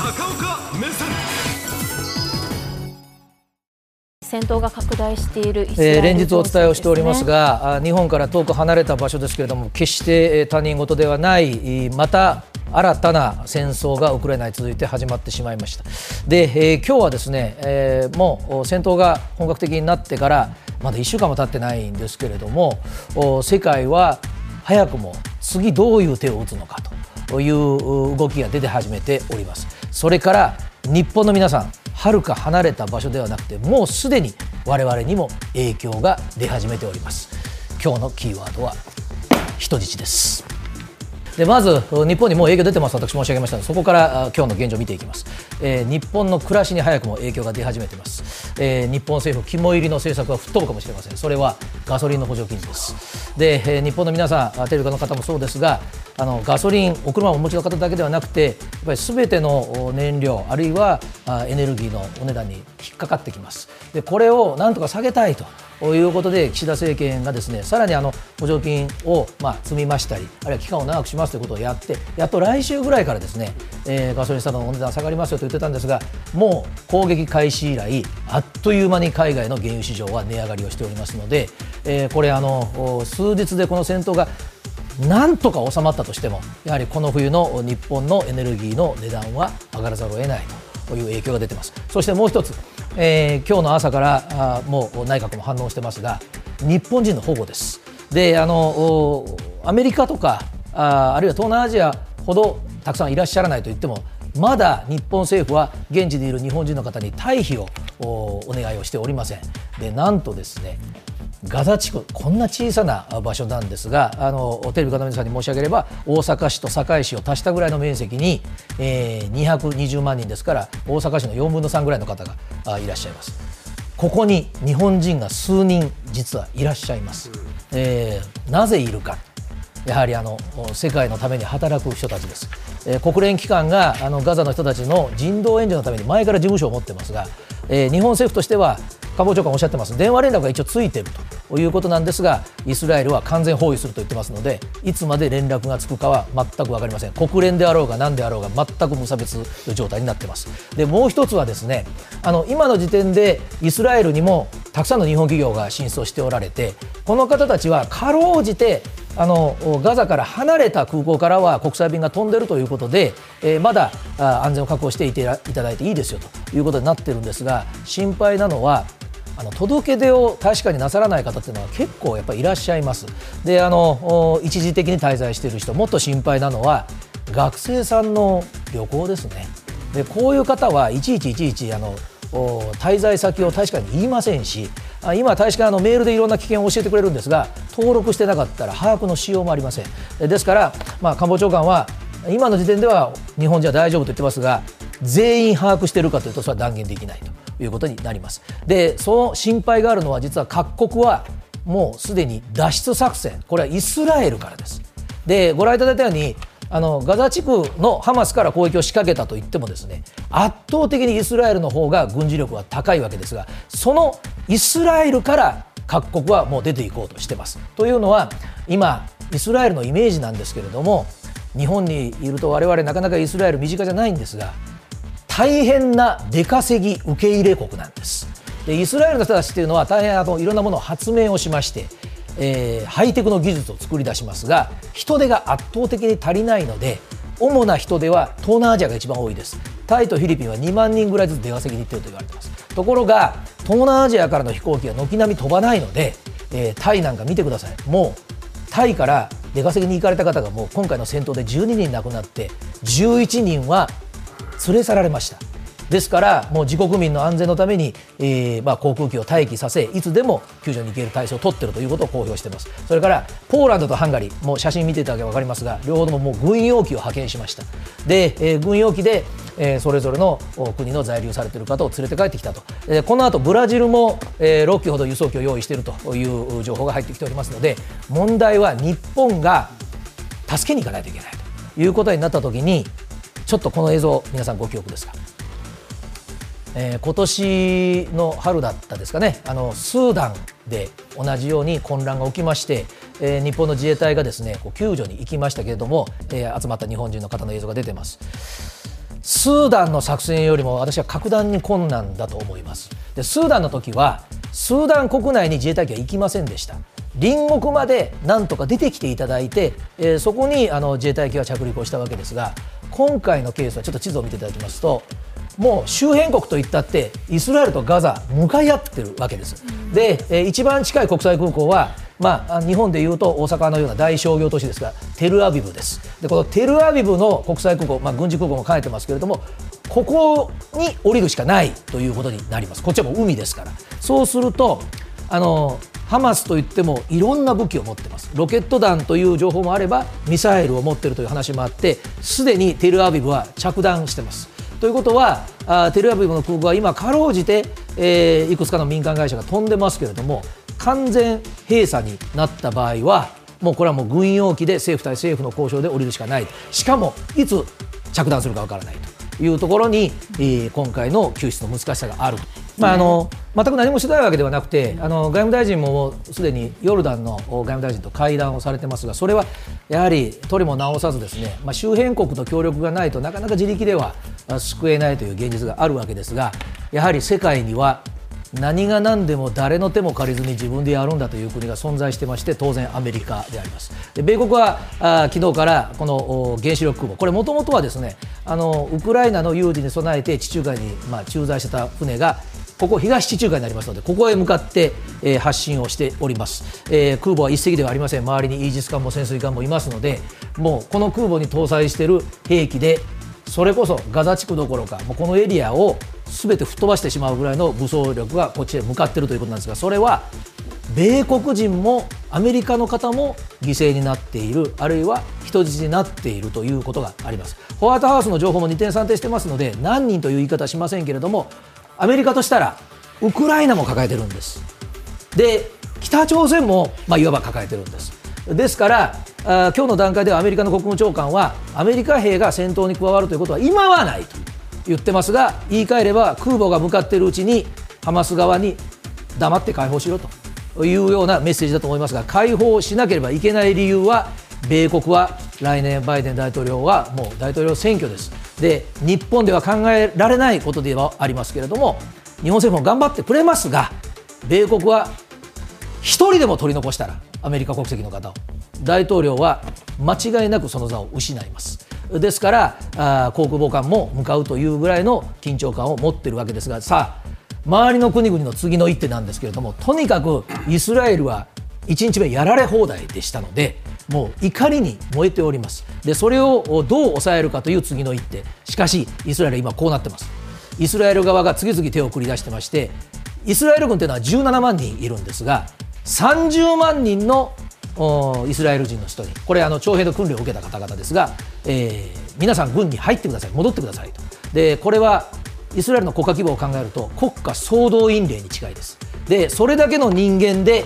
高岡目線。戦闘が拡大しているイスラエルえー連日お伝えをしておりますが、あ日本から遠く離れた場所ですけれども、決してえー他人事ではない、えーまた新たな戦争がウクライナに続いて始まってしまいました。で、えー今日はですね、えーもうお戦闘が本格的になってから、まだ1週間も経ってないんですけれども、お世界は早くも次どういう手を打つのかとという動きが出て始めております。それから日本の皆さん、はるか離れた場所ではなくて、もうすでに我々にも影響が出始めております。今日のキーワードは人質です。でまず日本にもう影響出てます私申し上げましたのでそこからあ今日の現状を見ていきます、えー日本の暮らしに早くも影響が出始めています、えー日本政府肝入りの政策は吹っ飛ぶかもしれません。それはガソリンの補助金です。で、えー日本の皆さんあテレビの方もそうですがあのガソリンお車をお持ちの方だけではなくてやっぱり全ての燃料あるいはあエネルギーのお値段に引っかかってきます。でこれをなんとか下げたいと。いうことで岸田政権がですねさらにあの補助金をまあ積み増したりあるいは期間を長くしますということをやってやっと来週ぐらいからですね、えーガソリンスタンドのお値段下がりますよと言ってたんですがもう攻撃開始以来あっという間に海外の原油市場は値上がりをしておりますので、えーこれあの数日でこの戦闘がなんとか収まったとしてもやはりこの冬の日本のエネルギーの値段は上がらざるを得ないと。という影響が出てます。そしてもう一つ、えー今日の朝からあもう内閣も反応してますが日本人の保護です。であのアメリカとかああるいは東南アジアほどたくさんいらっしゃらないと言ってもまだ日本政府は現地にいる日本人の方に退避をおお願いをしておりません。でなんとですねガザ地区、こんな小さな場所なんですが、あのテレビ方の皆さんに申し上げれば、大阪市と堺市を足したぐらいの面積に、えー220万人ですから、大阪市の4分の3ぐらいの方があいらっしゃいます。ここに日本人が数人、実はいらっしゃいます。えーなぜいるか。やはりあの世界のために働く人たちです、えー国連機関があのガザの人たちの人道援助のために前から事務所を持ってますが、えー日本政府としては官房長官おっしゃってます電話連絡が一応ついてるということなんですがイスラエルは完全包囲すると言ってますのでいつまで連絡がつくかは全く分かりません。国連であろうが何であろうが全く無差別状態になってます。でもう一つはですねあの今の時点でイスラエルにもたくさんの日本企業が進出をしておられてこの方たちはかろうじてあのガザから離れた空港からは国際便が飛んでるということで、えーまだあ安全を確保していていただいていいですよということになってるんですが心配なのはあの届け出を確かになさらない方っていうのは結構やっぱりいらっしゃいます。であの一時的に滞在している人もっと心配なのは学生さんの旅行ですね。でこういう方はいちいちいちいちあの滞在先を確かに言いませんし今、大使館のメールでいろんな危険を教えてくれるんですが登録してなかったら把握のしようもありませんですから、まあ、官房長官は今の時点では日本人は大丈夫と言ってますが全員把握しているかというとそれは断言できないということになります。でその心配があるのは実は各国はもうすでに脱出作戦。これはイスラエルからです。でご覧いただいたようにあのガザ地区のハマスから攻撃を仕掛けたと言ってもですね圧倒的にイスラエルの方が軍事力は高いわけですがそのイスラエルから各国はもう出ていこうとしてます。というのは今イスラエルのイメージなんですけれども日本にいると我々なかなかイスラエル身近じゃないんですが大変な出稼ぎ受け入れ国なんです。でイスラエルの人たちっていうのは大変あのいろんなものを発明をしまして、えーハイテクの技術を作り出しますが人手が圧倒的に足りないので主な人手は東南アジアが一番多いです。タイとフィリピンは2万人ぐらいずつ出稼ぎに行っていると言われています。ところが東南アジアからの飛行機は軒並み飛ばないので、えータイなんか見てください。もうタイから出稼ぎに行かれた方がもう今回の戦闘で12人亡くなって11人は連れ去られました。ですからもう自国民の安全のために、えーまあ、航空機を待機させいつでも救助に行ける体制を取っているということを公表しています。それからポーランドとハンガリーもう写真見ていただければ分かりますが両方とももう軍用機を派遣しました。で、えー軍用機で、えーそれぞれの国の在留されている方を連れて帰ってきたと、えーこの後ブラジルも、えー6機ほど輸送機を用意しているという情報が入ってきておりますので問題は日本が助けに行かないといけないということになったときにちょっとこの映像皆さんご記憶ですか、えー今年の春だったですかね。あのスーダンで同じように混乱が起きまして、えー日本の自衛隊がですねこう救助に行きましたけれども、えー集まった日本人の方の映像が出てます。スーダンの作戦よりも私は格段に困難だと思います。でスーダンの時はスーダン国内に自衛隊機は行きませんでした。隣国までなんとか出てきていただいて、えー、そこにあの自衛隊機が着陸をしたわけですが今回のケースはちょっと地図を見ていただきますともう周辺国といったってイスラエルとガザ向かい合ってるわけです。で、えー、一番近い国際空港はまあ、日本でいうと大阪のような大商業都市ですがテルアビブです。でこのテルアビブの国際空港、まあ、軍事空港も兼ねてますけれどもここに降りるしかないということになります。こっちはもう海ですから。そうするとあのハマスといってもいろんな武器を持ってます。ロケット弾という情報もあればミサイルを持っているという話もあってすでにテルアビブは着弾してます。ということはテルアビブの空港は今かろうじて、えー、いくつかの民間会社が飛んでますけれども完全閉鎖になった場合はもうこれはもう軍用機で政府対政府の交渉で降りるしかない。しかもいつ着弾するかわからないと。いうところに、えー、今回の救出の難しさがあるまあ、あの全く何もしてないわけではなくてあの外務大臣もすでにヨルダンの外務大臣と会談をされてますがそれはやはり取りも直さずですね、まあ、周辺国と協力がないとなかなか自力では救えないという現実があるわけですがやはり世界には何が何でも誰の手も借りずに自分でやるんだという国が存在してまして当然アメリカであります。で米国はあ昨日からこの原子力空母これもともとはですねあのウクライナの有事に備えて地中海に、まあ、駐在してた船がここ東地中海になりますのでここへ向かって、えー、発進をしております、えー、空母は1隻ではありません。周りにイージス艦も潜水艦もいますのでもうこの空母に搭載している兵器でそれこそガザ地区どころかもうこのエリアをすべて吹っ飛ばしてしまうぐらいの武装力がこっちへ向かっているということなんですがそれは米国人もアメリカの方も犠牲になっているあるいは人質になっているということがあります。ホワイトハウスの情報も二転三転してますので何人という言い方はしませんけれどもアメリカとしたらウクライナも抱えてるんです。で北朝鮮も、まあ、いわば抱えてるんです。ですからあ今日の段階ではアメリカの国務長官はアメリカ兵が戦闘に加わるということは今はないと。言ってますが言い換えれば空母が向かっているうちにハマス側に黙って解放しろというようなメッセージだと思いますが解放しなければいけない理由は米国は来年バイデン大統領はもう大統領選挙です。で日本では考えられないことではありますけれども日本政府も頑張ってくれますが米国は1人でも取り残したらアメリカ国籍の方を。大統領は間違いなくその座を失います。ですから航空母艦も向かうというぐらいの緊張感を持っているわけですがさあ周りの国々の次の一手なんですけれどもとにかくイスラエルは1日目やられ放題でしたのでもう怒りに燃えております。でそれをどう抑えるかという次の一手。しかしイスラエルは今こうなってます。イスラエル側が次々手を繰り出してましてイスラエル軍というのは17万人いるんですが30万人のイスラエル人の人に。これあの徴兵の訓練を受けた方々ですが、えー、皆さん軍に入ってください。戻ってくださいと。でこれはイスラエルの国家規模を考えると国家総動員令に近いです。でそれだけの人間で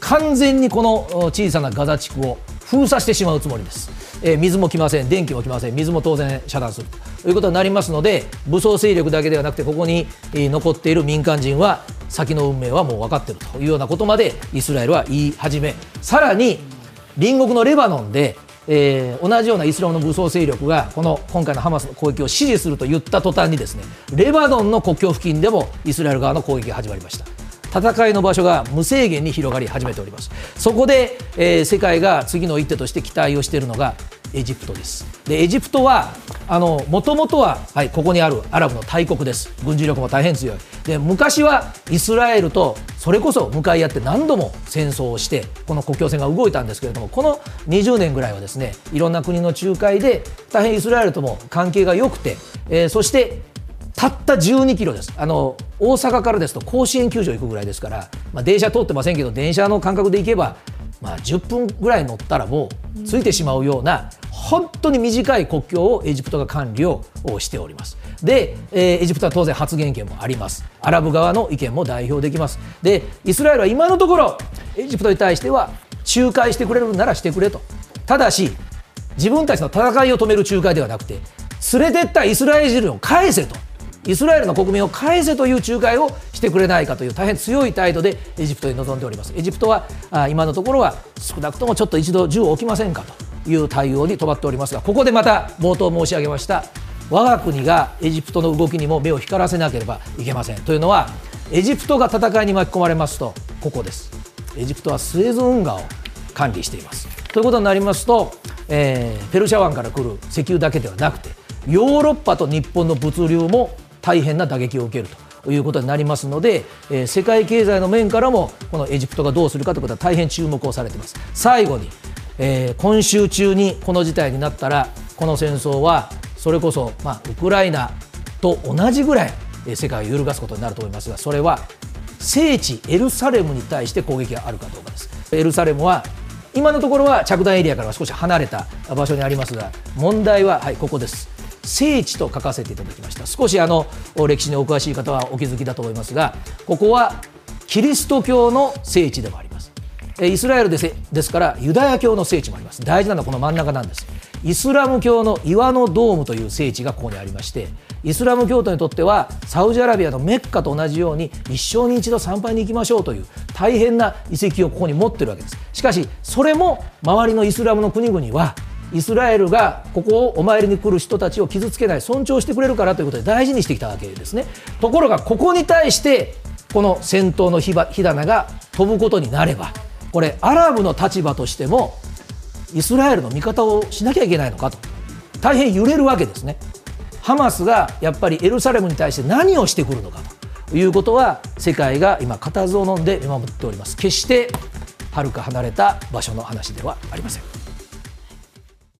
完全にこの小さなガザ地区を封鎖してしまうつもりです、えー、水も来ません。電気も来ません。水も当然遮断する。ということになりますので武装勢力だけではなくてここに残っている民間人は先の運命はもう分かっているというようなことまでイスラエルは言い始めさらに隣国のレバノンでえー、同じようなイスラムの武装勢力がこの今回のハマスの攻撃を支持すると言った途端にですねレバノンの国境付近でもイスラエル側の攻撃が始まりました。戦いの場所が無制限に広がり始めております。そこで、えー、世界が次の一手として期待をしているのがエジプトです。でエジプトはもともとは、はい、ここにあるアラブの大国です。軍事力も大変強い。で昔はイスラエルとそれこそ向かい合って何度も戦争をしてこの国境線が動いたんですけれどもこの20年ぐらいはですねいろんな国の仲介で大変イスラエルとも関係が良くて、えー、そしてたった12キロです。あの大阪からですと甲子園球場行くぐらいですから、まあ、電車通ってませんけど電車の感覚で行けばまあ、10分ぐらい乗ったらもうついてしまうような本当に短い国境をエジプトが管理をしております。で、えー、エジプトは当然発言権もあります。アラブ側の意見も代表できます。でイスラエルは今のところエジプトに対しては仲介してくれるならしてくれと。ただし自分たちの戦いを止める仲介ではなくて連れてったイスラエル人を返せとイスラエルの国民を返せという仲介をしてくれないかという大変強い態度でエジプトに臨んでおります。エジプトは今のところは少なくともちょっと一度銃を置きませんかという対応に止まっておりますがここでまた冒頭申し上げました我が国がエジプトの動きにも目を光らせなければいけません。というのはエジプトが戦いに巻き込まれますとここです。エジプトはスエズ運河を管理しています。ということになりますと、えー、ペルシャ湾から来る石油だけではなくてヨーロッパと日本の物流も大変な打撃を受けるということになりますので、えー、世界経済の面からもこのエジプトがどうするかということは大変注目をされています。最後に、えー、今週中にこの事態になったらこの戦争はそれこそ、まあ、ウクライナと同じぐらい世界を揺るがすことになると思いますがそれは聖地エルサレムに対して攻撃があるかどうかです。エルサレムは今のところは着弾エリアからは少し離れた場所にありますが問題は、はい、ここです。聖地と書かせていただきました。少しあの歴史にお詳しい方はお気づきだと思いますがここはキリスト教の聖地でもあります。イスラエルですですからユダヤ教の聖地もあります。大事なのはこの真ん中なんです。イスラム教の岩のドームという聖地がここにありましてイスラム教徒にとってはサウジアラビアのメッカと同じように一生に一度参拝に行きましょうという大変な遺跡をここに持ってるわけです。しかしそれも周りのイスラムの国々はイスラエルがここをお参りに来る人たちを傷つけない尊重してくれるからということで大事にしてきたわけですね。ところがここに対してこの戦闘の火花が飛ぶことになればこれアラブの立場としてもイスラエルの味方をしなきゃいけないのかと。大変揺れるわけですね。ハマスがやっぱりエルサレムに対して何をしてくるのかと。いうことは世界が今固唾を飲んで見守っております。決してはるか離れた場所の話ではありません。